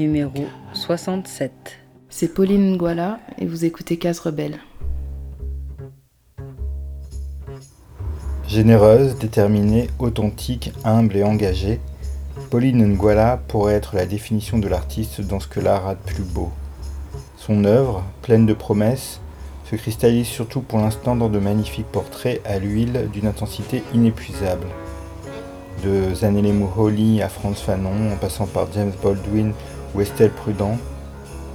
numéro 67. C'est Pauline Nguala et vous écoutez Case Rebelle. Généreuse, déterminée, authentique, humble et engagée, Pauline Nguala pourrait être la définition de l'artiste dans ce que l'art a de plus beau. Son œuvre, pleine de promesses, se cristallise surtout pour l'instant dans de magnifiques portraits à l'huile d'une intensité inépuisable. De Zanele Muholi à Franz Fanon, en passant par James Baldwin ou Estelle Prudent,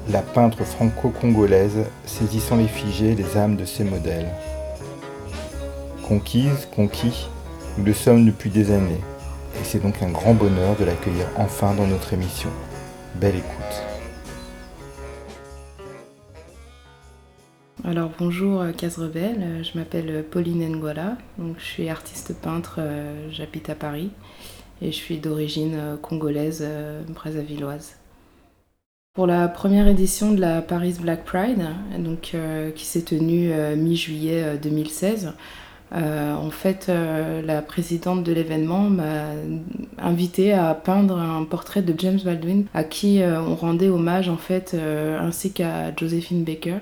la peintre franco-congolaise saisissant les figés des âmes de ses modèles. Conquise, conquis, nous le sommes depuis des années, et c'est donc un grand bonheur de l'accueillir enfin dans notre émission. Belle écoute. Alors bonjour euh, Case Rebelle, euh, je m'appelle euh, Pauline Nguala, je suis artiste peintre, j'habite à Paris et je suis d'origine congolaise, brazzavilloise. Pour la première édition de la Paris Black Pride, donc, qui s'est tenue mi-juillet 2016, en fait, la présidente de l'événement m'a invité à peindre un portrait de James Baldwin, à qui on rendait hommage en fait, ainsi qu'à Josephine Baker.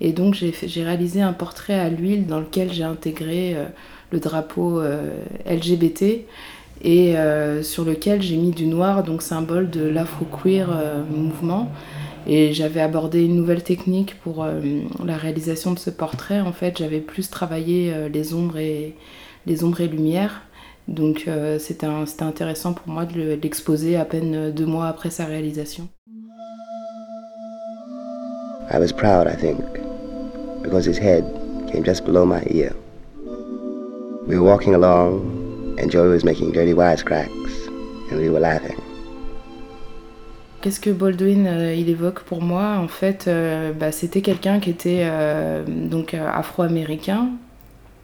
Et donc j'ai réalisé un portrait à l'huile dans lequel j'ai intégré euh, le drapeau euh, LGBT et euh, sur lequel j'ai mis du noir, donc symbole de l'afro-queer mouvement. Et j'avais abordé une nouvelle technique pour la réalisation de ce portrait. En fait, j'avais plus travaillé les ombres et les ombres et lumières. Donc c'était intéressant pour moi de l'exposer à peine deux mois après sa réalisation. I was proud, I think. because his head came just below my ear. We were walking along, and Joey was making dirty wisecracks, and we were laughing. Qu'est-ce que Baldwin euh, il évoque pour moi En fait, euh, bah, c'était quelqu'un qui était euh, donc afro-américain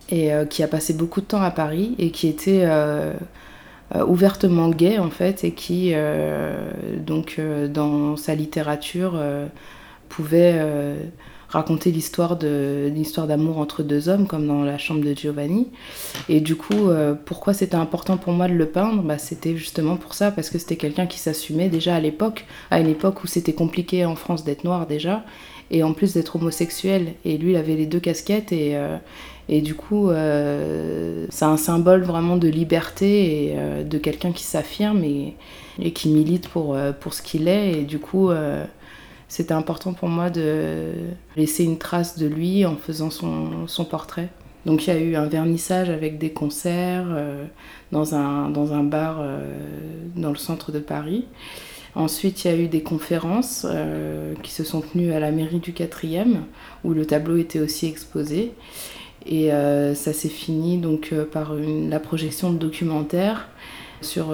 et qui a passé beaucoup de temps à Paris et qui était ouvertement gay en fait et qui donc dans sa littérature pouvait raconter l'histoire de l'histoire d'amour entre deux hommes comme dans la chambre de Giovanni. Et du coup euh, pourquoi c'était important pour moi de le peindre? Bah, c'était justement pour ça parce que c'était quelqu'un qui s'assumait déjà à l'époque à une époque où c'était compliqué en France d'être noir déjà et en plus d'être homosexuel. Et lui il avait les deux casquettes et euh, et du coup, euh, c'est un symbole vraiment de liberté et de quelqu'un qui s'affirme et, et, qui milite pour, pour ce qu'il est. Et du coup, c'était important pour moi de laisser une trace de lui en faisant son, portrait. Donc il y a eu un vernissage avec des concerts euh, dans, un, dans un bar euh, dans le centre de Paris. Ensuite, il y a eu des conférences euh, qui se sont tenues à la mairie du 4e, où le tableau était aussi exposé. Et ça s'est fini donc par la projection de documentaires sur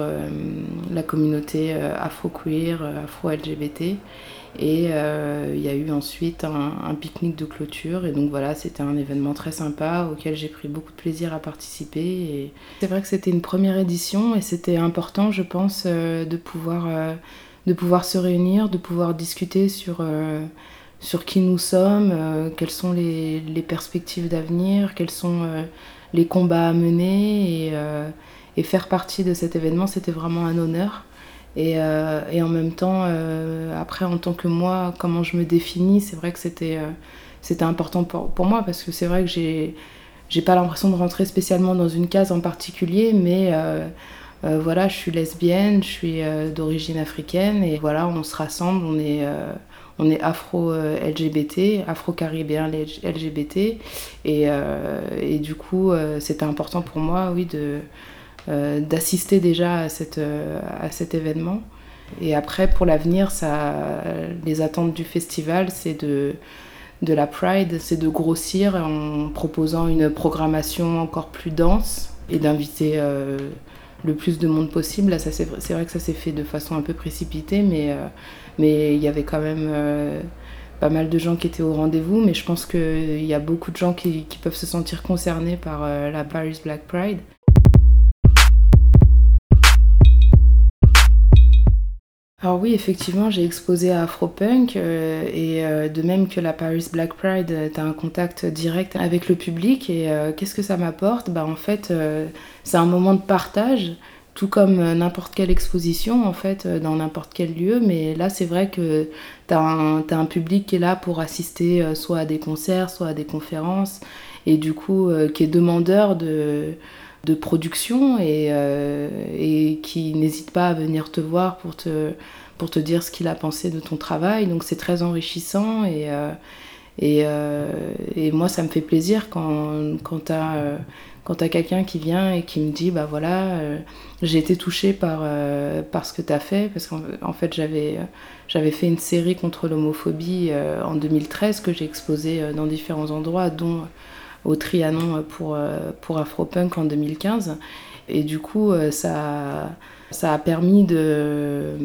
la communauté afro-queer, afro-LGBT. Et euh, il y a eu ensuite un, pique-nique de clôture. Et donc voilà, c'était un événement très sympa auquel j'ai pris beaucoup de plaisir à participer. C'est vrai que c'était une première édition et c'était important, je pense, euh, de, pouvoir, euh, de pouvoir se réunir, de pouvoir discuter sur, sur qui nous sommes, quelles sont les, perspectives d'avenir, quels sont les combats à mener. Et faire partie de cet événement, c'était vraiment un honneur. Et, euh, et, en même temps, euh, après, en tant que moi, comment je me définis, c'est vrai que c'était euh, c'était important pour, pour, moi parce que c'est vrai que j'ai j'ai pas l'impression de rentrer spécialement dans une case en particulier, mais voilà, je suis lesbienne, je suis d'origine africaine et voilà, on se rassemble, on est on est afro-LGBT, afro-caribéen LGBT, et, et, du coup, c'était important pour moi, oui, de, d'assister déjà à, cette, euh, à cet événement. Et après, pour l'avenir, les attentes du festival, c'est de, de la Pride, c'est de grossir en proposant une programmation encore plus dense et d'inviter euh, le plus de monde possible. Là, c'est vrai que ça s'est fait de façon un peu précipitée, mais euh, mais il y avait quand même euh, pas mal de gens qui étaient au rendez-vous. Mais je pense qu'il y a beaucoup de gens qui, peuvent se sentir concernés par euh, la Paris Black Pride. Alors oui, effectivement, j'ai exposé à Afropunk euh, et euh, de même que la Paris Black Pride, euh, tu as un contact direct avec le public et qu'est-ce que ça m'apporte? Bah, En fait, c'est un moment de partage tout comme n'importe quelle exposition en fait dans n'importe quel lieu mais là c'est vrai que tu as, un public qui est là pour assister soit à des concerts soit à des conférences et du coup qui est demandeur de, de production et, et qui n'hésite pas à venir te voir pour te, pour te dire ce qu'il a pensé de ton travail donc c'est très enrichissant et et, euh, et, moi, ça me fait plaisir quand, quand tu as, euh, as quelqu'un qui vient et qui me dit Bah voilà, euh, j'ai été touchée par, par ce que tu as fait. Parce qu'en fait, j'avais j'avais fait une série contre l'homophobie en 2013 que j'ai exposée dans différents endroits, dont au Trianon pour, pour Afropunk en 2015. Et du coup, ça, ça a permis de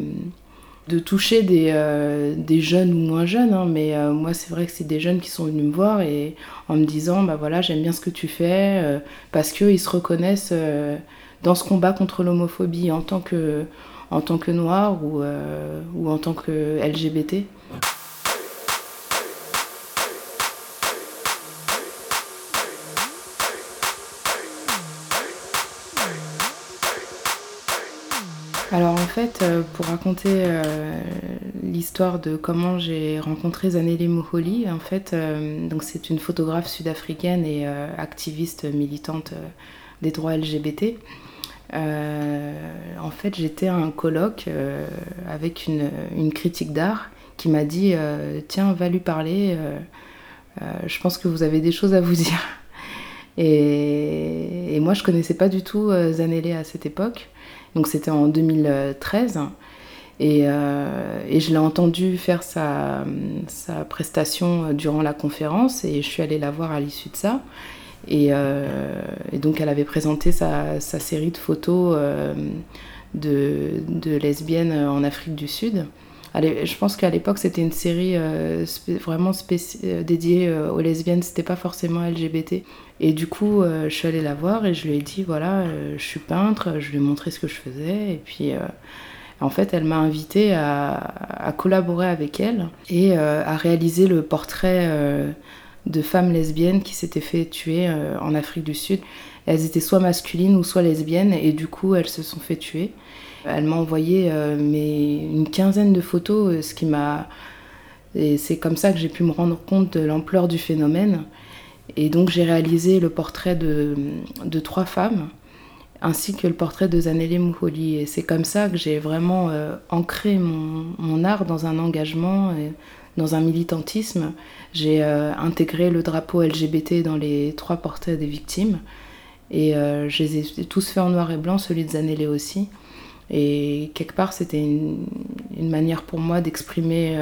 de toucher des, euh, des, jeunes ou moins jeunes, hein, mais euh, moi c'est vrai que c'est des jeunes qui sont venus me voir et en me disant bah voilà j'aime bien ce que tu fais euh, parce qu'ils se reconnaissent dans ce combat contre l'homophobie en tant que en tant que noir ou, ou en tant que LGBT. Fait, euh, pour raconter euh, l'histoire de comment j'ai rencontré Zanele Mouholi, en fait, euh, c'est une photographe sud-africaine et activiste militante des droits LGBT. en fait, j'étais à un colloque avec une, critique d'art qui m'a dit Tiens, va lui parler, je pense que vous avez des choses à vous dire. Et, moi, je connaissais pas du tout Zanele à cette époque. Donc c'était en 2013. Euh, et, je l'ai entendu faire sa, prestation durant la conférence et je suis allée la voir à l'issue de ça. Et, euh, donc elle avait présenté sa, série de photos euh, de, lesbiennes en Afrique du Sud. Je pense qu'à l'époque c'était une série vraiment dédiée aux lesbiennes, c'était pas forcément LGBT. Et du coup, euh, je suis allée la voir et je lui ai dit voilà, euh, je suis peintre, je lui ai montré ce que je faisais. Et puis, euh, en fait, elle m'a invitée à, collaborer avec elle et à réaliser le portrait de femmes lesbiennes qui s'étaient fait tuer en Afrique du Sud. Elles étaient soit masculines ou soit lesbiennes et du coup, elles se sont fait tuer. Elle m'a envoyé mais une quinzaine de photos, ce qui m'a. C'est comme ça que j'ai pu me rendre compte de l'ampleur du phénomène. Et donc j'ai réalisé le portrait de, trois femmes, ainsi que le portrait de Zanele Mouholi. Et c'est comme ça que j'ai vraiment euh, ancré mon, art dans un engagement, dans un militantisme. J'ai euh, intégré le drapeau LGBT dans les trois portraits des victimes. Et euh, je les ai tous faits en noir et blanc, celui de Zanele aussi. Et quelque part, c'était une, manière pour moi d'exprimer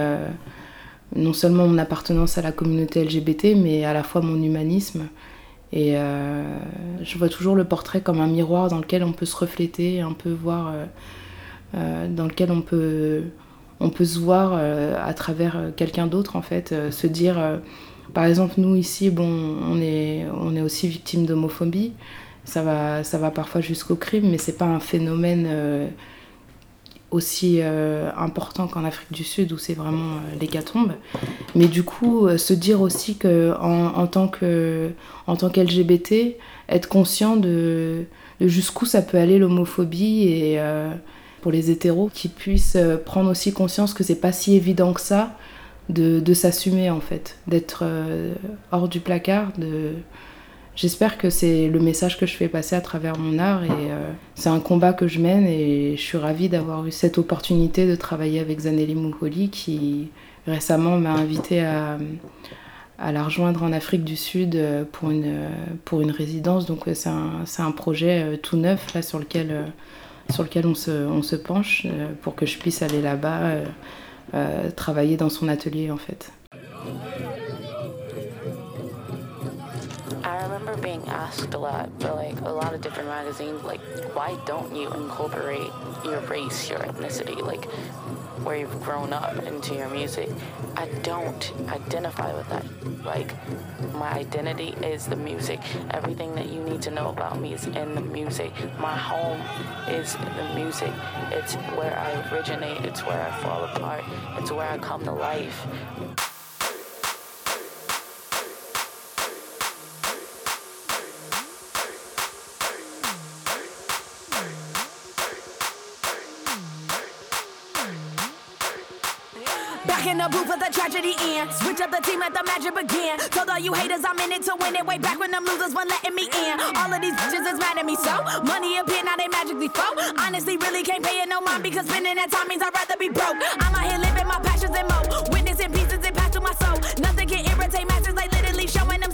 non seulement mon appartenance à la communauté LGBT, mais à la fois mon humanisme. Et euh, je vois toujours le portrait comme un miroir dans lequel on peut se refléter, un peu voir, euh, euh, dans lequel on peut, on peut se voir à travers quelqu'un d'autre en fait, se dire, par exemple nous ici, bon, on est, on est aussi victime d'homophobie, ça va, ça va parfois jusqu'au crime, mais c'est pas un phénomène aussi euh, important qu'en Afrique du Sud où c'est vraiment euh, l'hécatombe. Mais du coup, euh, se dire aussi que en, tant que en tant qu'LGBT, être conscient de, jusqu'où ça peut aller l'homophobie et pour les hétéros qui puissent prendre aussi conscience que c'est pas si évident que ça de, de s'assumer en fait, d'être hors du placard, de J'espère que c'est le message que je fais passer à travers mon art et euh, c'est un combat que je mène et je suis ravie d'avoir eu cette opportunité de travailler avec Zanelli Moukoli qui récemment m'a invité à, la rejoindre en Afrique du Sud euh, pour une, pour une résidence. Donc euh, c'est un, un, projet tout neuf là, sur lequel, sur lequel on, se, on se penche pour que je puisse aller là-bas travailler dans son atelier en fait. Being asked a lot by like a lot of different magazines, like why don't you incorporate your race, your ethnicity, like where you've grown up into your music? I don't identify with that. Like my identity is the music. Everything that you need to know about me is in the music. My home is the music. It's where I originate. It's where I fall apart. It's where I come to life. In the booth with the tragedy end. Switch up the team, let the magic begin. Told all you haters I'm in it to win it. Way back when them losers weren't letting me in. All of these bitches is mad at me, so money appear, now they magically flow. Honestly, really can't pay it no mind because spending that time means I'd rather be broke. I'm out here living my passions and mo. Witnessing pieces and pass to my soul. Nothing can irritate masters like literally showing them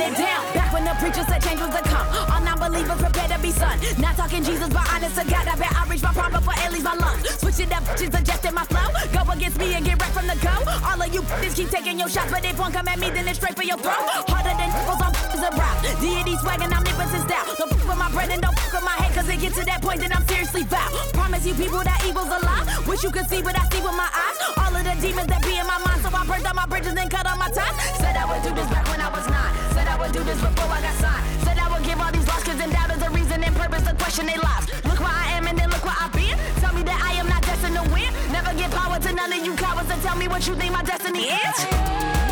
it down. Back when the preacher said change was to come. All non-believers prepare to be son. Not talking Jesus, but honest to God, I bet I reach my prime before it leaves my lungs. Switch it up, she suggested my flow. Go against me and get right from the go. All of you bitches keep taking your shots, but if one come at me, then it's straight for your throat. Harder than was on is a rap. Deity swaggin', I'm nipping since down. Don't fuck with my bread and don't fuck with my head, cause it gets to that point that I'm seriously vow. Promise you people that evil's a lie. Wish you could see what I see with my eyes. All of the demons that be in my mind, so I burned all my bridges and cut all my ties. Said I would do this back when I was this before I got signed. Said I would give all these lost kids and doubters a reason and purpose to question their lives. Look where I am and then look where I've been. Tell me that I am not destined to win. Never give power to none of you cowards and tell me what you think my destiny is.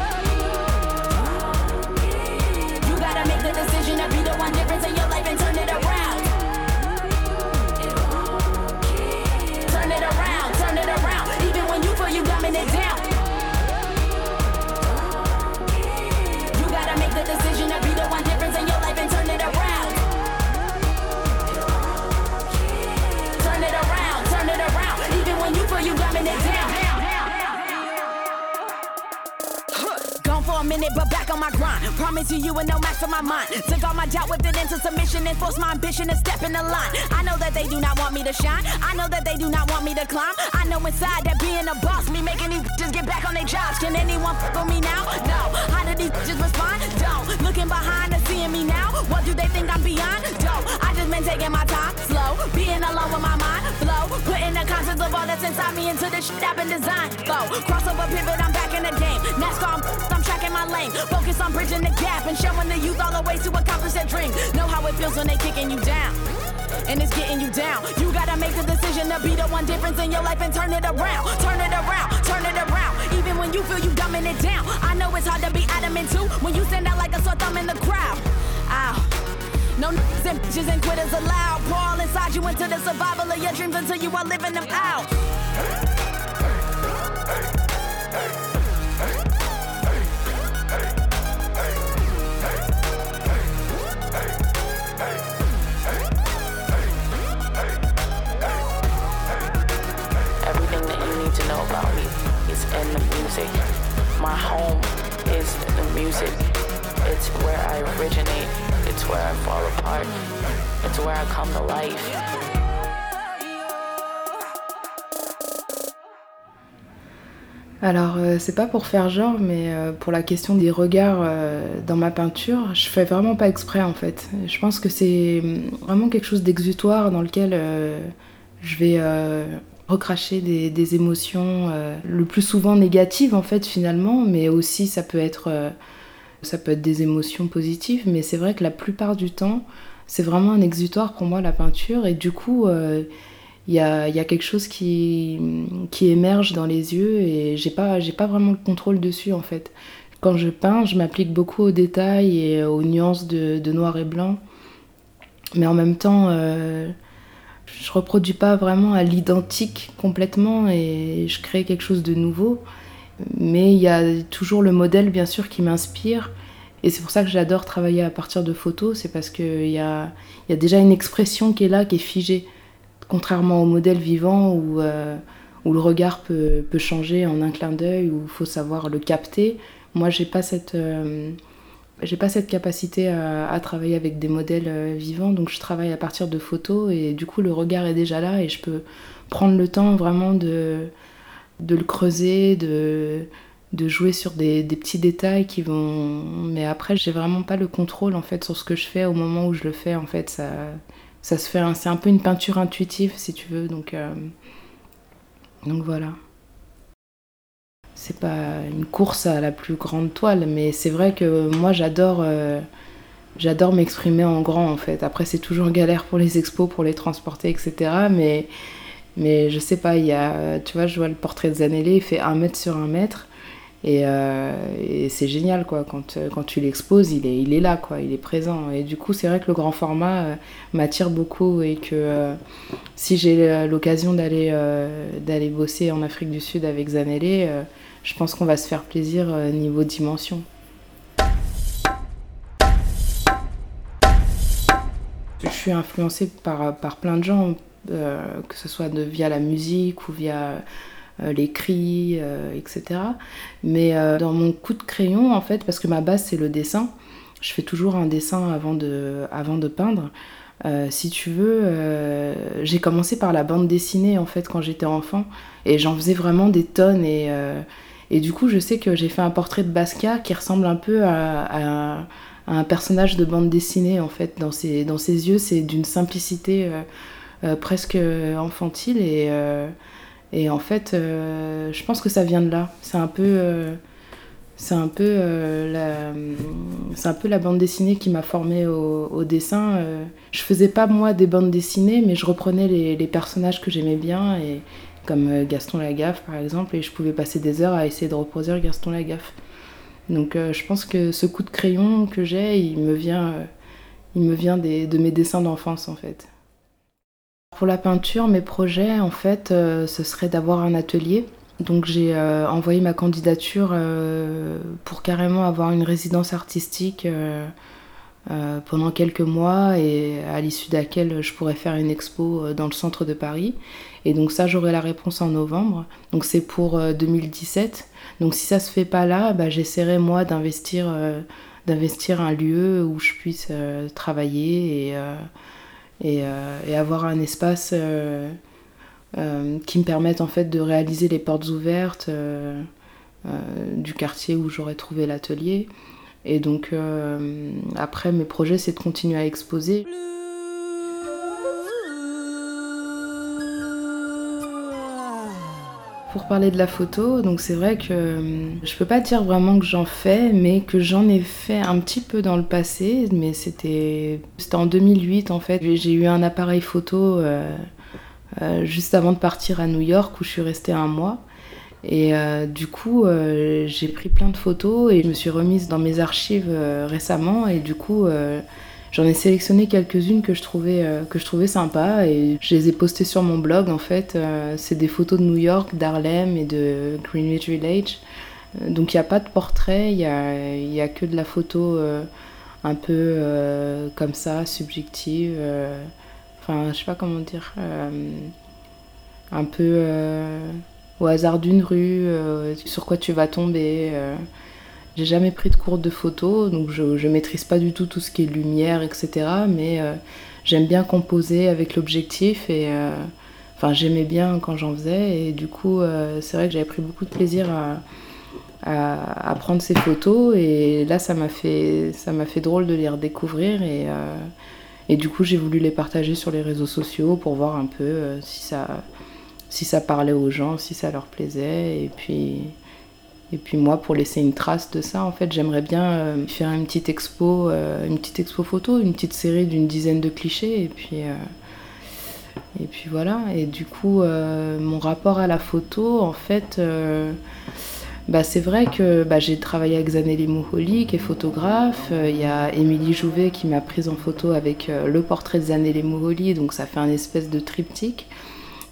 You feel it down. Gone for a minute, but back on my grind. Promise you, you were no match for my mind. Took all my doubt, whipped it into submission, and forced my ambition to step in the line. I know that they do not want me to shine. I know that they do not want me to climb. I know inside that being a boss, me making these just get back on their jobs. Can anyone fuck with me now? No. How do these just respond? Don't. Looking behind and seeing me now. What do they think I'm beyond? Don't. I just been taking my time, slow, being alone with my mind, flow, putting the concepts of all that's inside me into the shit I've been designed. Go, crossover pivot, I'm back in the game. NASCAR, I'm, I'm tracking my lane. Focus on bridging the gap and showing the youth all the ways to accomplish their dream. Know how it feels when they kicking you down. And it's getting you down. You gotta make the decision to be the one difference in your life and turn it around. Turn it around, turn it around. Even when you feel you dumbing it down. I know it's hard to be adamant too when you stand out like a sore thumb in the crowd. Ow. No niggas and bitches and quitters allowed. Pour all inside you into the survival of your dreams until you are living them out. Everything that you need to know about me is in the music. My home is the music. It's where I originate. It's where I fall apart. It's where I come to life. Alors, euh, c'est pas pour faire genre, mais euh, pour la question des regards euh, dans ma peinture, je fais vraiment pas exprès en fait. Je pense que c'est hum, vraiment quelque chose d'exutoire dans lequel je vais recracher des, émotions, le plus souvent négatives en fait finalement, mais aussi ça peut être, ça peut être des émotions positives, mais c'est vrai que la plupart du temps, c'est vraiment un exutoire pour moi la peinture, et du coup. euh, il y a, quelque chose qui, émerge dans les yeux et j'ai pas, pas vraiment le contrôle dessus en fait. Quand je peins, je m'applique beaucoup aux détails et aux nuances de, de noir et blanc, mais en même temps, euh, je reproduis pas vraiment à l'identique complètement et je crée quelque chose de nouveau. Mais il y a toujours le modèle bien sûr qui m'inspire. Et c'est pour ça que j'adore travailler à partir de photos, c'est parce qu'il y a, déjà une expression qui est là, qui est figée. Contrairement au modèle vivant où, euh, le regard peut, changer en un clin d'œil, où il faut savoir le capter. Moi, j'ai pas cette, euh, pas cette capacité à, travailler avec des modèles euh, vivants, donc je travaille à partir de photos et du coup le regard est déjà là et je peux prendre le temps vraiment de, de le creuser, de, jouer sur des, des, petits détails qui vont. Mais après, j'ai vraiment pas le contrôle en fait sur ce que je fais au moment où je le fais. En fait, ça, ça se fait. C'est un peu une peinture intuitive si tu veux. Donc, euh, donc voilà c'est pas une course à la plus grande toile, mais c'est vrai que moi j'adore euh, j'adore m'exprimer en grand en fait. Après c'est toujours galère pour les expos, pour les transporter, etc. Mais, mais je sais pas, il y a, tu vois, je vois le portrait de Zanelli, il fait un mètre sur un mètre. Euh, et, c'est génial quoi, quand, quand tu l'exposes, il est, il est là, quoi, il est présent. Et du coup, c'est vrai que le grand format euh, m'attire beaucoup et que si j'ai l'occasion d'aller bosser en Afrique du Sud avec Zanelli, je pense qu'on va se faire plaisir euh, niveau dimension. Je suis influencée par, par plein de gens, euh, que ce soit de, via la musique ou via euh, les cris, etc. Mais dans mon coup de crayon, en fait, parce que ma base c'est le dessin, je fais toujours un dessin avant de, avant de peindre. si tu veux, j'ai commencé par la bande dessinée en fait quand j'étais enfant et j'en faisais vraiment des tonnes et et du coup, je sais que j'ai fait un portrait de Basquiat qui ressemble un peu à, un personnage de bande dessinée, en fait. Dans ses, dans ses yeux, c'est d'une simplicité euh, euh, presque enfantile. Et, euh, et en fait, je pense que ça vient de là. C'est un peu. c'est un, peu, la, c'est un peu la bande dessinée qui m'a formée au, dessin. je faisais pas moi des bandes dessinées, mais je reprenais les, personnages que j'aimais bien et, comme euh, Gaston Lagaffe par exemple, et je pouvais passer des heures à essayer de reproduire Gaston Lagaffe. Donc euh, je pense que ce coup de crayon que j'ai, il me vient, euh, il me vient de mes dessins d'enfance en fait. Pour la peinture, mes projets en fait, ce serait d'avoir un atelier. Donc j'ai envoyé ma candidature pour carrément avoir une résidence artistique pendant quelques mois et à l'issue de laquelle je pourrais faire une expo dans le centre de Paris. Et donc ça, j'aurai la réponse en novembre. Donc c'est pour 2017. Euh, donc si ça se fait pas là, bah, j'essaierai moi d'investir euh, d'investir un lieu où je puisse euh, travailler et, et, et, avoir un espace qui me permette en fait de réaliser les portes ouvertes du quartier où j'aurais trouvé l'atelier. Et donc après mes projets c'est de continuer à exposer. Pour parler de la photo, donc c'est vrai que euh, je peux pas dire vraiment que j'en fais, mais que j'en ai fait un petit peu dans le passé, mais c'était en 2008 en fait. J'ai eu un appareil photo euh, euh, juste avant de partir à New York où je suis restée un mois. Et du coup, j'ai pris plein de photos et je me suis remise dans mes archives récemment et du coup J'en ai sélectionné quelques-unes que je trouvais euh, que je trouvais sympas et je les ai postées sur mon blog en fait. Euh, c'est des photos de New York, d'Harlem et de Greenwich Village. Euh, donc il n'y a pas de portrait, il n'y a, a, que de la photo un peu comme ça, subjective. Enfin, je sais pas comment dire. un peu au hasard d'une rue, sur quoi tu vas tomber. J'ai jamais pris de cours de photo, donc je, ne maîtrise pas du tout tout ce qui est lumière, etc. Mais euh, j'aime bien composer avec l'objectif et euh, j'aimais bien quand j'en faisais et du coup euh, c'est vrai que j'avais pris beaucoup de plaisir à, à, prendre ces photos et là ça m'a fait ça m'a fait drôle de les redécouvrir et, et du coup j'ai voulu les partager sur les réseaux sociaux pour voir un peu si ça si ça parlait aux gens, si ça leur plaisait et puis et puis moi, pour laisser une trace de ça, en fait, j'aimerais bien euh, faire une petite expo, euh, une petite expo photo, une petite série d'une dizaine de clichés, et puis euh, et puis voilà. Et du coup, mon rapport à la photo, en fait, bah, c'est vrai que bah, j'ai travaillé avec Zanelli Mouholi, qui est photographe. Il y a Émilie Jouvet qui m'a prise en photo avec le portrait de Zanelli Mouholi, donc ça fait un espèce de triptyque.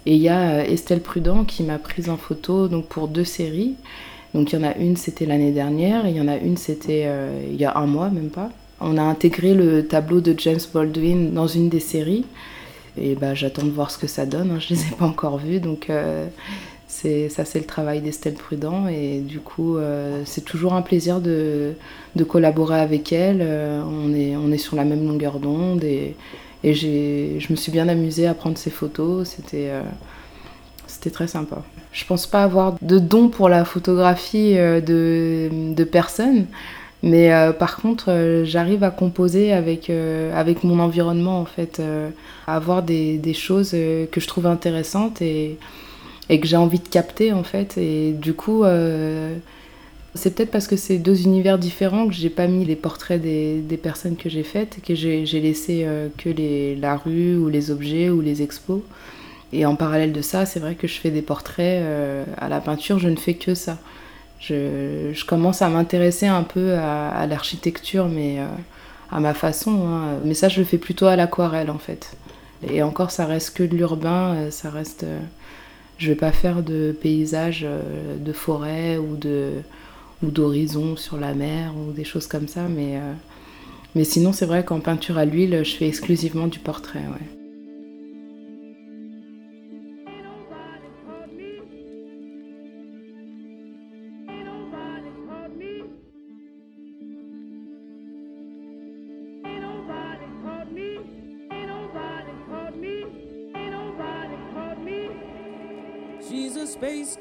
Et il y a Estelle Prudent qui m'a prise en photo donc pour deux séries. Donc il y en a une, c'était l'année dernière, et il y en a une, c'était euh, il y a un mois, même pas. On a intégré le tableau de James Baldwin dans une des séries, et bah, j'attends de voir ce que ça donne, hein. je ne les ai pas encore vus, donc euh, ça, c'est le travail d'Estelle Prudent. Et du coup, euh, c'est toujours un plaisir de, collaborer avec elle. Euh, on, est, on est sur la même longueur d'onde. Et, et je me suis bien amusée à prendre ses photos. C'était, c'était très sympa. Je pense pas avoir de don pour la photographie de, de personnes. Mais par contre, j'arrive à composer avec, avec mon environnement, en fait, à avoir des, des choses que je trouve intéressantes et, et que j'ai envie de capter en fait. Et du coup, euh, c'est peut-être parce que c'est deux univers différents que j'ai pas mis les portraits des, des personnes que j'ai faites, que j'ai laissé euh, que les, la rue ou les objets ou les expos. Et en parallèle de ça, c'est vrai que je fais des portraits euh, à la peinture, je ne fais que ça. Je, je commence à m'intéresser un peu à, à l'architecture, mais à ma façon. Hein. Mais ça, je le fais plutôt à l'aquarelle en fait. Et encore, ça reste que de l'urbain, ça reste. Je vais pas faire de paysages euh, de forêt ou de ou d'horizon sur la mer ou des choses comme ça, mais, euh, mais sinon c'est vrai qu'en peinture à l'huile, je fais exclusivement du portrait. Ouais.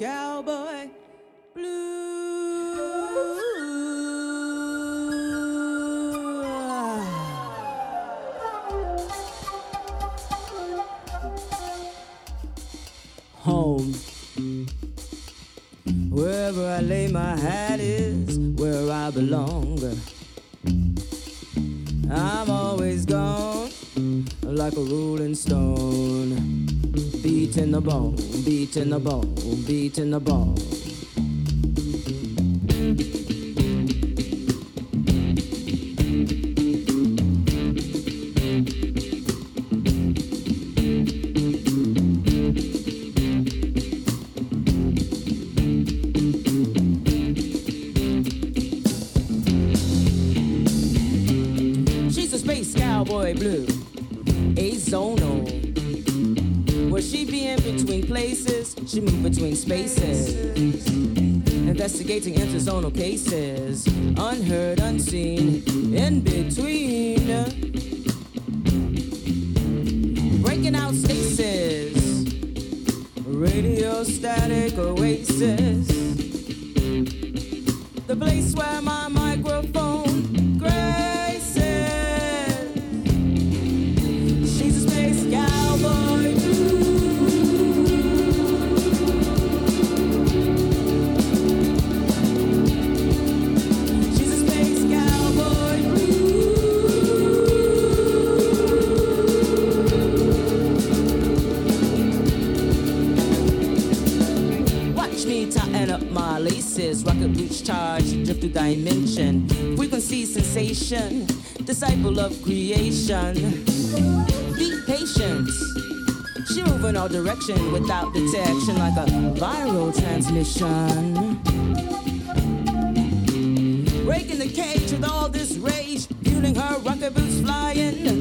Cowboy blue. Home. Wherever I lay my hat is where I belong. I'm always gone like a rolling stone. Beating the bone, beating the bone, beating the bone. Investigating interzonal cases, unheard, unseen, in between. Rocket boots charge, drift through dimension. Frequency sensation, disciple of creation. Be patient. She move in all direction without detection like a viral transmission. Breaking the cage with all this rage, fueling her rocket boots flying.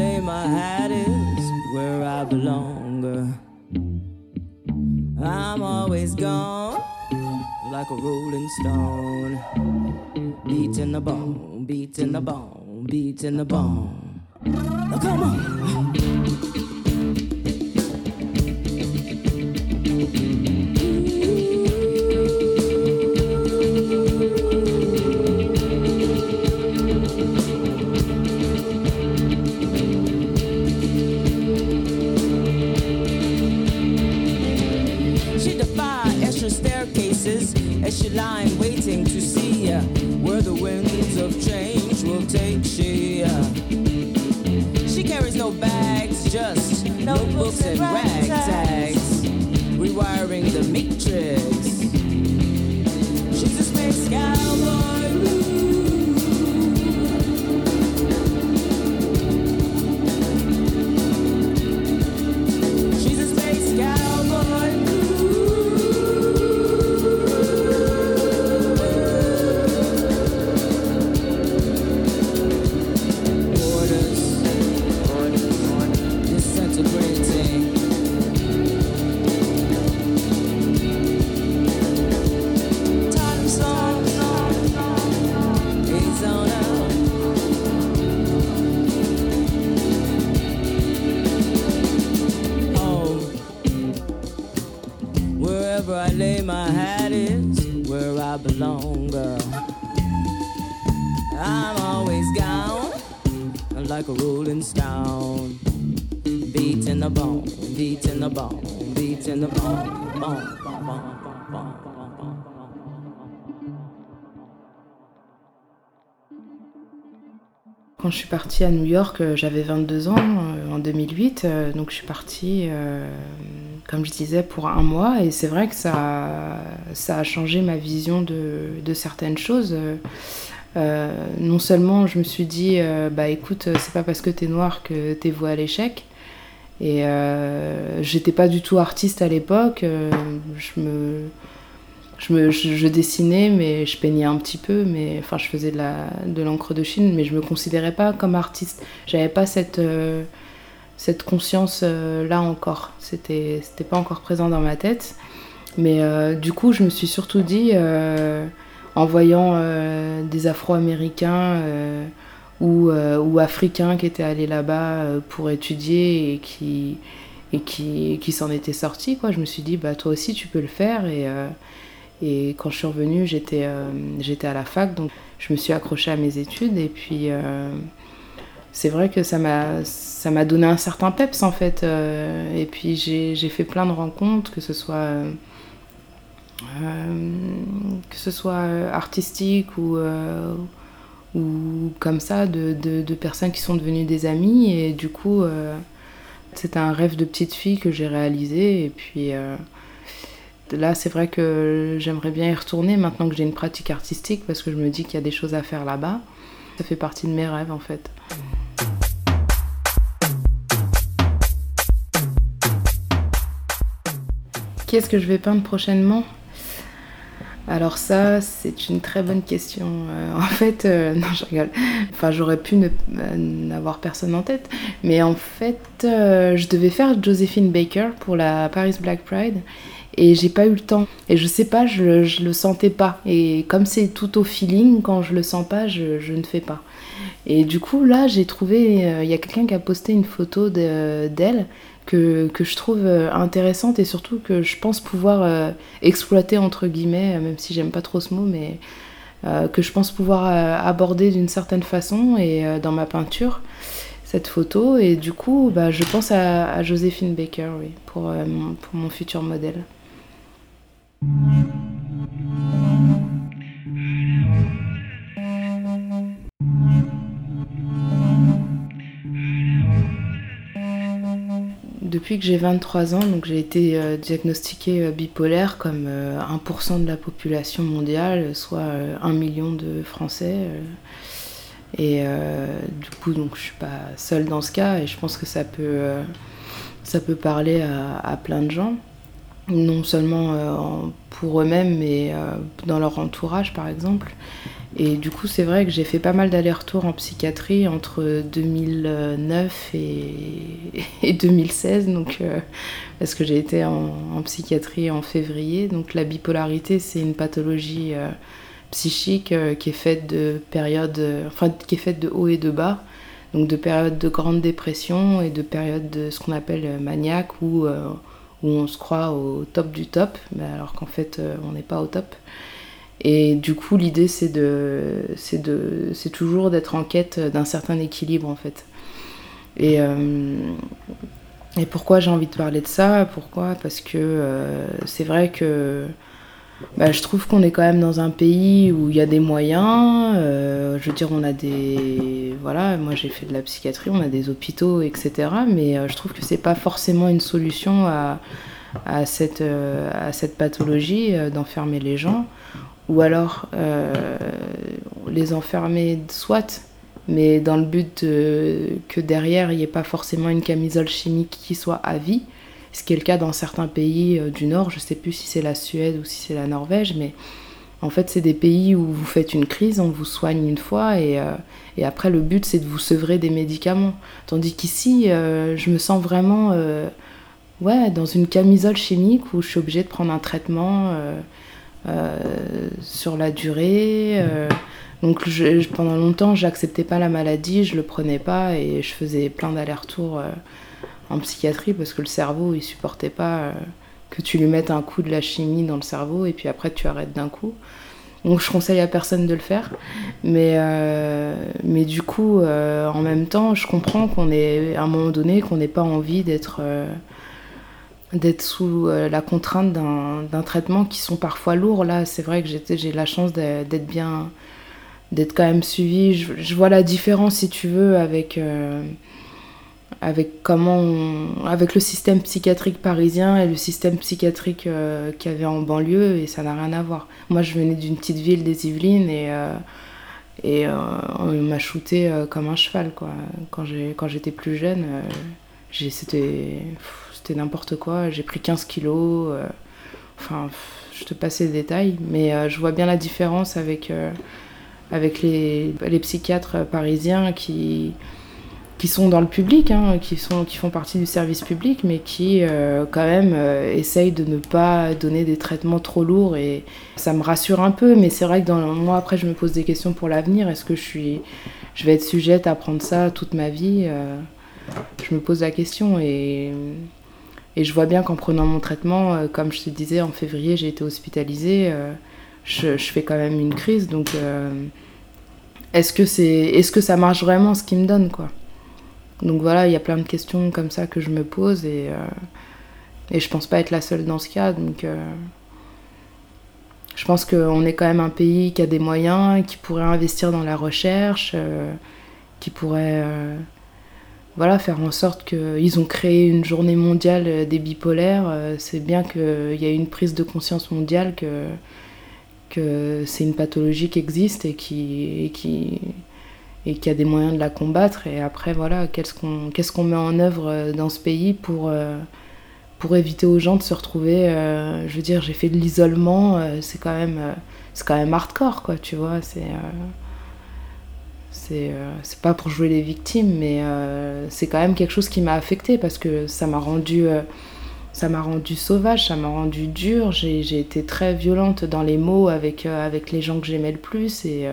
lay my hat is where I belong. I'm always gone like a rolling stone. Beating the bone, beating the bone, beating the bone. Come on. line waiting to see where the winds of change will take she. She carries no bags, just notebooks and ragtags, rewiring the matrix. Quand je suis partie à New York, euh, j'avais 22 ans euh, en 2008, euh, donc je suis partie, comme je disais, pour un mois, et c'est vrai que ça, ça a changé ma vision de certaines choses. Euh, non seulement je me suis dit, euh, bah écoute, c'est pas parce que t'es noir que t'es voué à l'échec, et euh, j'étais pas du tout artiste à l'époque, euh, je me je, dessinais, mais je peignais un petit peu, mais enfin, je faisais de la- de l'encre de Chine, mais je me considérais pas comme artiste. J'avais pas cette, euh, cette conscience euh, là encore. C'était c'était pas encore présent dans ma tête. Mais euh, du coup, je me suis surtout dit, euh, en voyant euh, des Afro-Américains euh, ou, euh, ou Africains qui étaient allés là-bas pour étudier et qui, et qui, qui s'en étaient sortis, quoi, je me suis dit, bah, toi aussi, tu peux le faire. Et, et quand je suis revenue, j'étais j'étais à la fac, donc je me suis accrochée à mes études. Et puis, c'est vrai que ça m'a ça m'a donné un certain peps, en fait. et puis, j'ai j'ai fait plein de rencontres, que ce soit, que ce soit euh, artistique ou, euh, ou comme ça, de, de, personnes qui sont devenues des amies. Et du coup, euh, c'était un rêve de petite fille que j'ai réalisé. Et puis. euh, Là, c'est vrai que j'aimerais bien y retourner maintenant que j'ai une pratique artistique parce que je me dis qu'il y a des choses à faire là-bas. Ça fait partie de mes rêves en fait. Qu'est-ce que je vais peindre prochainement? Alors ça, c'est une très bonne question. Euh, en fait, euh, non, je rigole. Enfin, j'aurais pu euh, n'avoir personne en tête. Mais en fait, je devais faire Josephine Baker pour la Paris Black Pride. Et j'ai pas eu le temps. Et je sais pas, je, je le sentais pas. Et comme c'est tout au feeling, quand je le sens pas, je, je ne fais pas. Et du coup, là, j'ai trouvé. Il y a quelqu'un qui a posté une photo de- d'elle que, je trouve euh, intéressante et surtout que je pense pouvoir euh, exploiter, entre guillemets, euh, même si j'aime pas trop ce mot, mais que je pense pouvoir aborder d'une certaine façon et dans ma peinture cette photo. Et du coup, bah, je pense à, Joséphine Baker, oui, pour, pour mon futur modèle. Depuis que j'ai 23 ans, donc j'ai été euh, diagnostiquée euh, bipolaire comme euh, 1% de la population mondiale, soit euh, 1 million de Français. euh. et euh, du coup, donc je suis pas seule dans ce cas et je pense que ça peut, euh, ça peut parler à, plein de gens, non seulement euh, en- pour eux-mêmes, mais euh, dans leur entourage par exemple. Et du coup, c'est vrai que j'ai fait pas mal d'allers-retours en psychiatrie entre 2009 et, et 2016, donc, euh, parce que j'ai été en, psychiatrie en février. Donc la bipolarité, c'est une pathologie euh, psychique euh, qui est faite de périodes, euh, enfin qui est faite de haut et de bas. Donc de périodes de grande dépression et de périodes de ce qu'on appelle maniaque où, où on se croit au top du top, mais alors qu'en fait on n'est pas au top. Et du coup, l'idée, c'est de, c'est de, c'est toujours d'être en quête d'un certain équilibre, en fait. Et, euh, pourquoi j'ai envie de parler de ça? Pourquoi? Parce que euh, c'est vrai que bah, je trouve qu'on est quand même dans un pays où il y a des moyens. euh, je veux dire, on a des. Voilà, moi j'ai fait de la psychiatrie, on a des hôpitaux, etc. Mais je trouve que c'est pas forcément une solution à, cette, à cette pathologie d'enfermer les gens. Ou alors euh, les enfermer, soit, mais dans le but que derrière il n'y ait pas forcément une camisole chimique qui soit à vie ce qui est le cas dans certains pays euh, du Nord. Je sais plus si c'est la Suède ou si c'est la Norvège, mais en fait, c'est des pays où vous faites une crise, on vous soigne une fois et, euh, après, le but, c'est de vous sevrer des médicaments. Tandis qu'ici, je me sens vraiment ouais, dans une camisole chimique où je suis obligée de prendre un traitement sur la durée. euh, donc je- pendant longtemps, j'acceptais pas la maladie, je le prenais pas et je faisais plein d'allers-retours euh, en psychiatrie parce que le cerveau il supportait pas euh, que tu lui mettes un coup de la chimie dans le cerveau et puis après tu arrêtes d'un coup. Donc je conseille à personne de le faire. Mais, euh, mais du coup, euh, en même temps, je comprends qu'on est à un moment donné qu'on n'ait pas envie d'être euh, d'être sous euh, la contrainte d'un traitement qui sont parfois lourds. Là, c'est vrai que j'ai la chance d'être bien, d'être quand même suivie. Je, vois la différence, si tu veux, avec, euh, avec comment avec le système psychiatrique parisien et le système psychiatrique euh, qu'il y avait en banlieue, et ça n'a rien à voir. Moi, je venais d'une petite ville des Yvelines et euh, et on m'a shooté comme un cheval quoi. Quand j'étais plus jeune, c'était c'était n'importe quoi. J'ai pris 15 kilos. euh, enfin, je te passe les détails, mais euh, je vois bien la différence avec euh, avec les, les psychiatres parisiens qui qui sont dans le public, hein, qui, sont, qui font partie du service public, mais qui quand même essayent de ne pas donner des traitements trop lourds et ça me rassure un peu, mais c'est vrai que dans, moi après je me pose des questions pour l'avenir, est-ce que je, suis, je vais être sujette à prendre ça toute ma vie Je me pose la question et, et je vois bien qu'en prenant mon traitement, euh, comme je te disais, en février j'ai été hospitalisée, euh, je, fais quand même une crise, donc euh, est-ce que, est-ce que ça marche vraiment ce qu'il me donne quoi? Donc voilà, il y a plein de questions comme ça que je me pose et, et je pense pas être la seule dans ce cas. Donc je pense qu'on est quand même un pays qui a des moyens, qui pourrait investir dans la recherche, qui pourrait voilà, faire en sorte qu'ils ont créé une journée mondiale des bipolaires. Euh, C'est bien qu'il y ait une prise de conscience mondiale que, c'est une pathologie qui existe et qui, et qui, et qu'il a des moyens de la combattre. Et après, voilà, qu'est-ce qu'on qu'est-ce met en œuvre euh, dans ce pays pour, euh, éviter aux gens de se retrouver. euh, je veux dire, j'ai fait de l'isolement, euh, c'est quand, même, euh, c'est quand même hardcore, quoi, tu vois. C'est. euh, c'est euh, c'est pas pour jouer les victimes, mais euh, c'est quand même quelque chose qui m'a affectée parce que ça m'a rendu. euh, ça rendu sauvage, ça m'a rendu dure. J'ai été très violente dans les mots avec, avec les gens que j'aimais le plus. Et,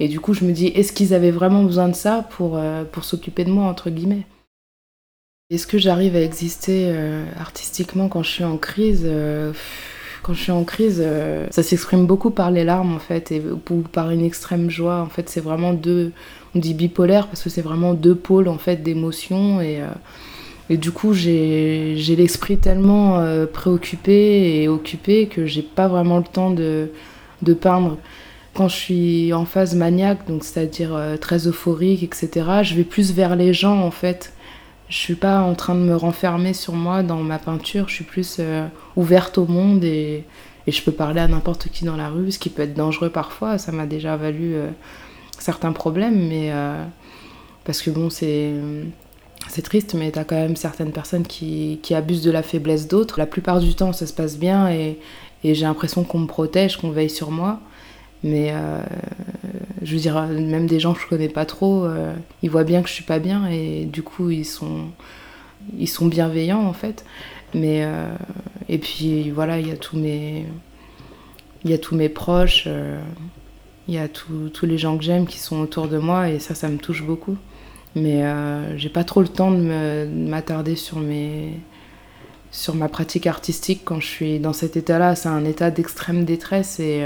et du coup, je me dis, est-ce qu'ils avaient vraiment besoin de ça pour, pour s'occuper de moi, entre guillemets? Est-ce que j'arrive à exister artistiquement quand je suis en crise? Quand je suis en crise, euh, ça s'exprime beaucoup par les larmes, en fait, ou par une extrême joie. En fait, c'est vraiment deux... On dit bipolaire parce que c'est vraiment deux pôles, en fait, d'émotions. Et, euh, et du coup, j'ai l'esprit tellement euh, préoccupé et occupé que j'ai pas vraiment le temps de, de peindre quand je suis en phase maniaque, c'est-à-dire très euphorique, etc., je vais plus vers les gens en fait. Je suis pas en train de me renfermer sur moi dans ma peinture, je suis plus euh, ouverte au monde et, je peux parler à n'importe qui dans la rue, ce qui peut être dangereux parfois. Ça m'a déjà valu euh, certains problèmes, mais euh, parce que bon, c'est. C'est triste, mais t'as quand même certaines personnes qui, qui abusent de la faiblesse d'autres. La plupart du temps, ça se passe bien et j'ai l'impression qu'on me protège, qu'on veille sur moi. Mais euh, je veux dire, même des gens que je connais pas trop, euh, ils voient bien que je suis pas bien et du coup ils sont, ils sont bienveillants en fait. Mais euh, et puis voilà, il y a tous mes, il y a tous mes proches, il y a tous les gens que j'aime qui sont autour de moi et ça, ça me touche beaucoup. Mais euh, j'ai pas trop le temps de m'attarder sur mes, sur ma pratique artistique quand je suis dans cet état-là. C'est un état d'extrême détresse et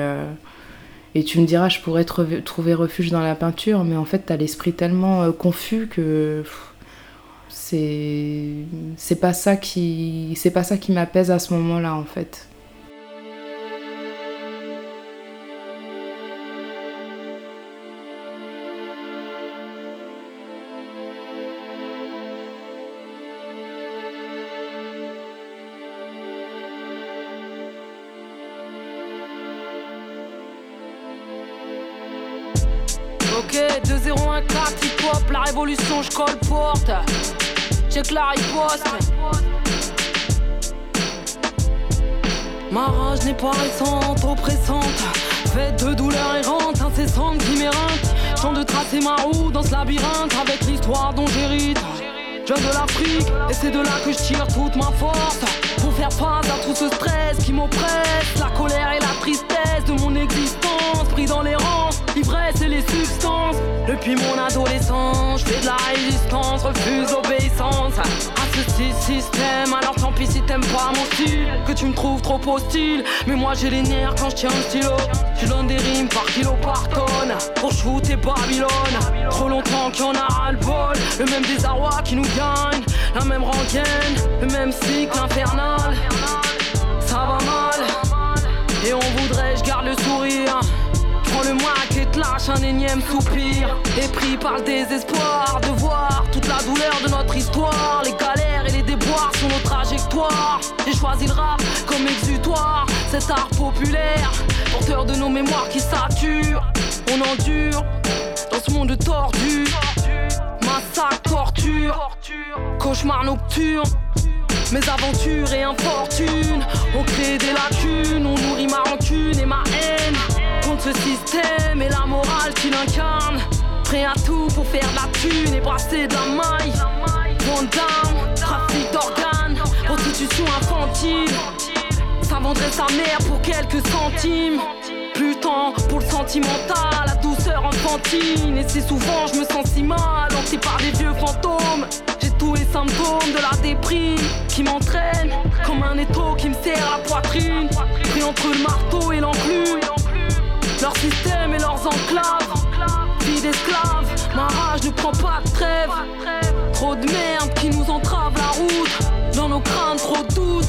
et tu me diras, je pourrais trouver, refuge dans la peinture, mais en fait, t'as l'esprit tellement euh, confus que c'est pas ça qui c'est pas ça qui m'apaise à ce moment-là, en fait. Révolution, je porte Check la riposte. Ma rage n'est pas récente, oppressante. Faite de douleurs errantes, incessantes qui m'éreintent. Chant de tracer ma roue dans ce labyrinthe avec l'histoire dont j'hérite. Je viens de l'Afrique et c'est de là que je tire toute ma force faire face à tout ce stress qui m'oppresse, la colère et la tristesse de mon existence, pris dans les rangs, l'ivresse et les substances. Depuis mon adolescence, je fais de la résistance, refuse l'obéissance à ce système. Alors tant pis si t'aimes pas mon style, que tu me trouves trop hostile. Mais moi j'ai les nerfs quand je tiens un stylo. Tu donnes des rimes par kilo par tonne pour shooter Babylone. Trop longtemps qu'il y en a le bol, le même désarroi qui nous gagne, la même rengaine, le même cycle infernal. Ça va mal, et on voudrait, je garde le sourire. Prends le mois et te lâche un énième soupir. Épris par le désespoir de voir toute la douleur de notre histoire. Les galères et les déboires sont nos trajectoires. J'ai choisi le rap comme exutoire, cet art populaire, porteur de nos mémoires qui saturent. On endure dans ce monde tordu. Massacre, torture, cauchemar nocturne. Mes aventures et infortunes ont créé des lacunes, on nourrit ma rancune et ma haine contre ce système et la morale qu'il incarne. Prêt à tout pour faire de la thune et brasser de la maille. Vandame, trafic d'organes, prostitution infantile. Ça vendrait sa mère pour quelques centimes. Plus pour le sentimental, la douceur enfantine. Et c'est souvent je me sens si mal, hanté par des vieux fantômes. J'ai tous les symptômes de la déprime qui m'entraîne comme un étau qui me serre la poitrine. Pris entre le marteau et l'enclume. Leur système et leurs enclaves. Vie d'esclaves, ma rage ne prend pas de trêve. Trop de merde qui nous entrave la route. Dans nos crânes, trop de doutes.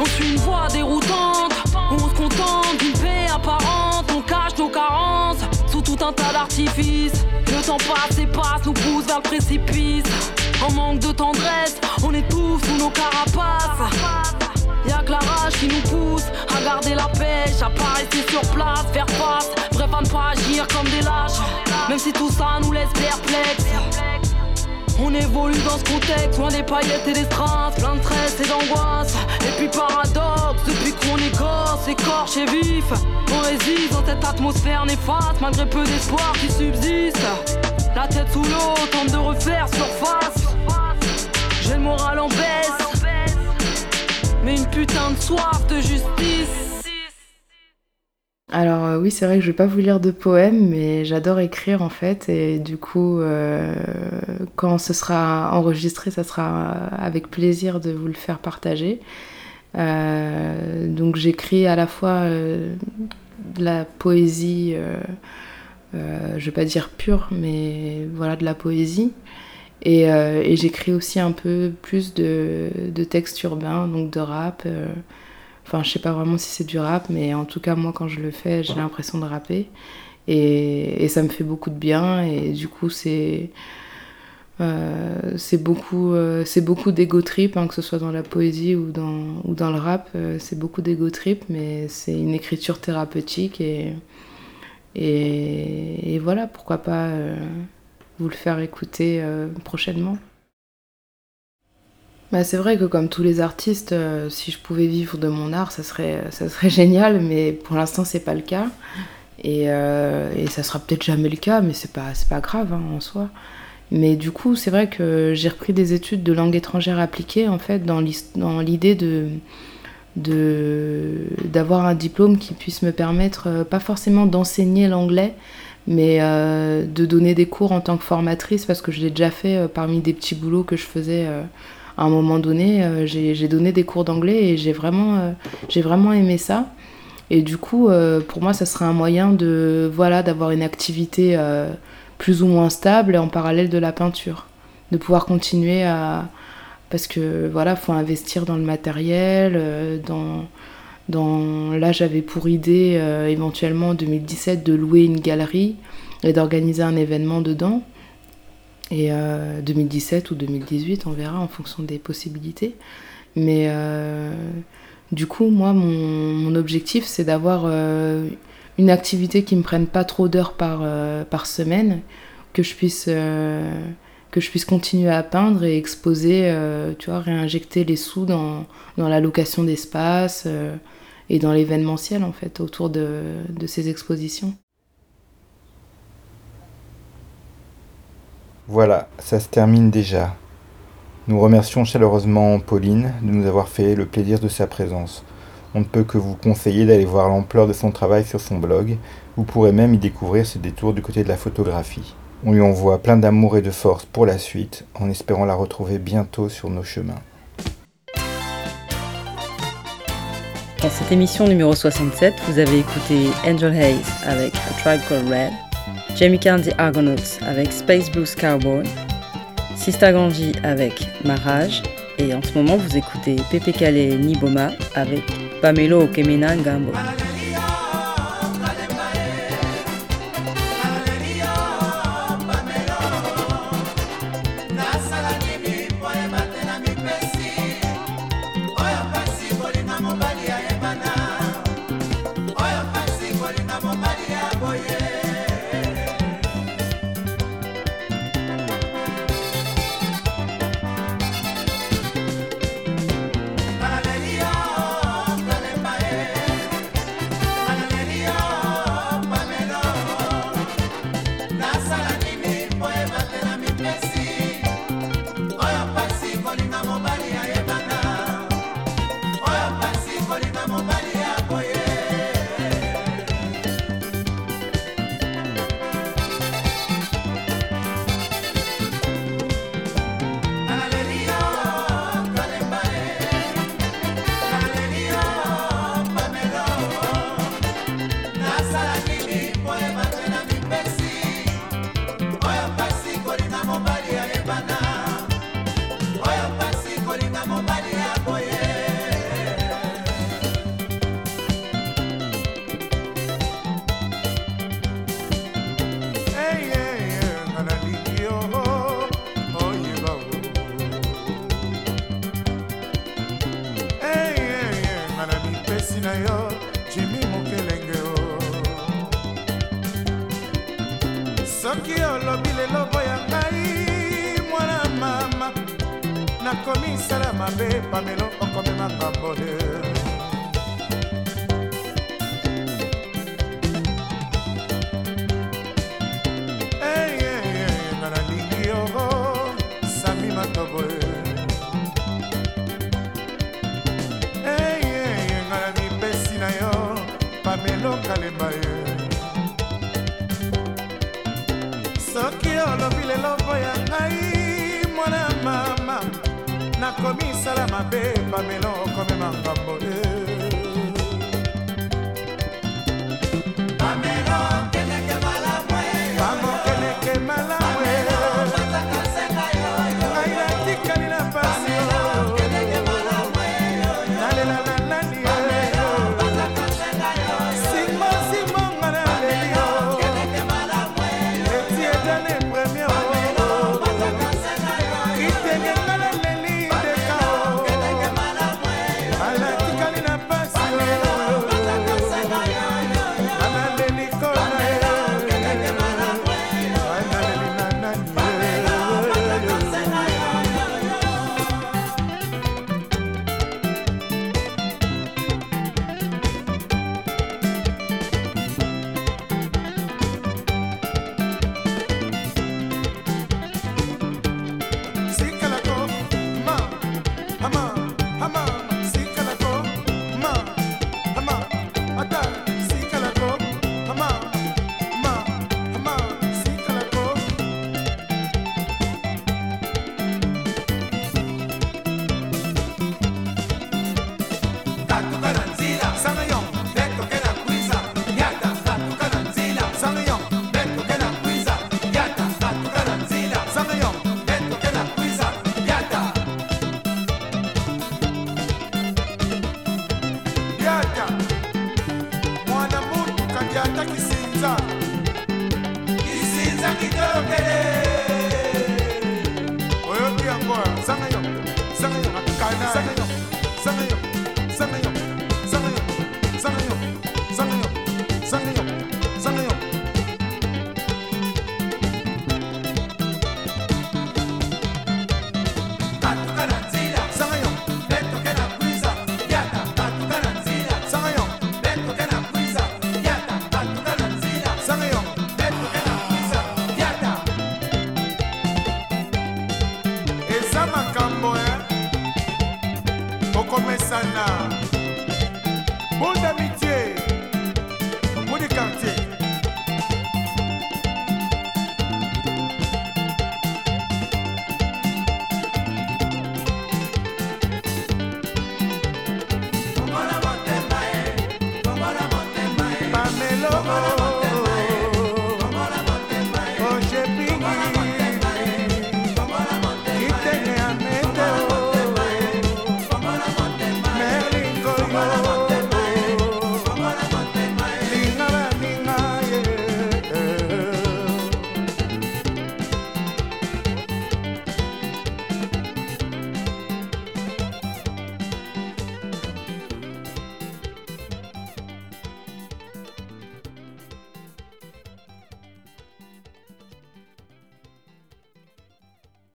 On suit une voie déroutante. On se contente tout un tas d'artifices. Le temps passe et passe, nous pousse vers le précipice. En manque de tendresse, on étouffe sous nos carapaces. Y'a que la rage qui nous pousse à garder la pêche, à pas rester sur place, faire face, bref à ne pas agir comme des lâches, même si tout ça nous laisse perplexes. On évolue dans ce contexte, loin des paillettes et des strass, plein de stress et d'angoisse. Et puis paradoxe, depuis qu'on est gosse, écorché et vif, on résiste dans cette atmosphère néfaste, malgré peu d'espoir qui subsiste. La tête sous l'eau, tente de refaire surface. J'ai le moral en baisse, mais une putain de soif de justice. Alors euh, oui, c'est vrai que je vais pas vous lire de poèmes, mais j'adore écrire en fait, et du coup, euh, quand ce sera enregistré, ça sera avec plaisir de vous le faire partager. Euh, donc j'écris à la fois de la poésie, je vais pas dire pure, mais voilà, de la poésie. Et, et j'écris aussi un peu plus de, de textes urbains, donc de rap. Enfin, je sais pas vraiment si c'est du rap, mais en tout cas, moi, quand je le fais, j'ai l'impression de rapper. Et, ça me fait beaucoup de bien. Et du coup, c'est euh, beaucoup, euh, c'est beaucoup d'ego trip, hein, que ce soit dans la poésie ou dans, le rap. euh, c'est beaucoup d'ego trip, mais c'est une écriture thérapeutique. Et, voilà, pourquoi pas euh, vous le faire écouter prochainement. Bah, c'est vrai que comme tous les artistes, euh, si je pouvais vivre de mon art, ça serait, ça serait génial, mais pour l'instant c'est pas le cas. Et, euh, et ça sera peut-être jamais le cas, mais c'est pas, pas grave hein, en soi. Mais du coup, c'est vrai que j'ai repris des études de langue étrangère appliquée en fait dans l'idée de d'avoir un diplôme qui puisse me permettre, euh, pas forcément d'enseigner l'anglais, mais euh, de donner des cours en tant que formatrice, parce que je l'ai déjà fait euh, parmi des petits boulots que je faisais euh, à un moment donné. euh, j'ai donné des cours d'anglais et j'ai vraiment, euh, vraiment aimé ça. Et du coup, euh, pour moi, ça serait un moyen de voilà d'avoir une activité plus ou moins stable en parallèle de la peinture, de pouvoir continuer à parce que voilà, faut investir dans le matériel, dans dans là j'avais pour idée éventuellement en 2017 de louer une galerie et d'organiser un événement dedans. Et euh, 2017 ou 2018, on verra en fonction des possibilités. Mais euh, du coup, moi, mon, mon objectif, c'est d'avoir euh, une activité qui me prenne pas trop d'heures par, par semaine, que je puisse que je puisse continuer à peindre et exposer, tu vois, réinjecter les sous dans, dans la location d'espace et dans l'événementiel en fait autour de, de ces expositions. Voilà, ça se termine déjà. Nous remercions chaleureusement Pauline de nous avoir fait le plaisir de sa présence. On ne peut que vous conseiller d'aller voir l'ampleur de son travail sur son blog. Vous pourrez même y découvrir ses détours du côté de la photographie. On lui envoie plein d'amour et de force pour la suite, en espérant la retrouver bientôt sur nos chemins. Dans cette émission numéro 67, vous avez écouté Angel Hayes avec A Tribe Called Red, Jamie Candy Argonauts avec Space Blues Cowboy, Sista Ganji avec Marage, et en ce moment vous écoutez Pepe Kale Niboma avec Pamelo Kemena Ngambo.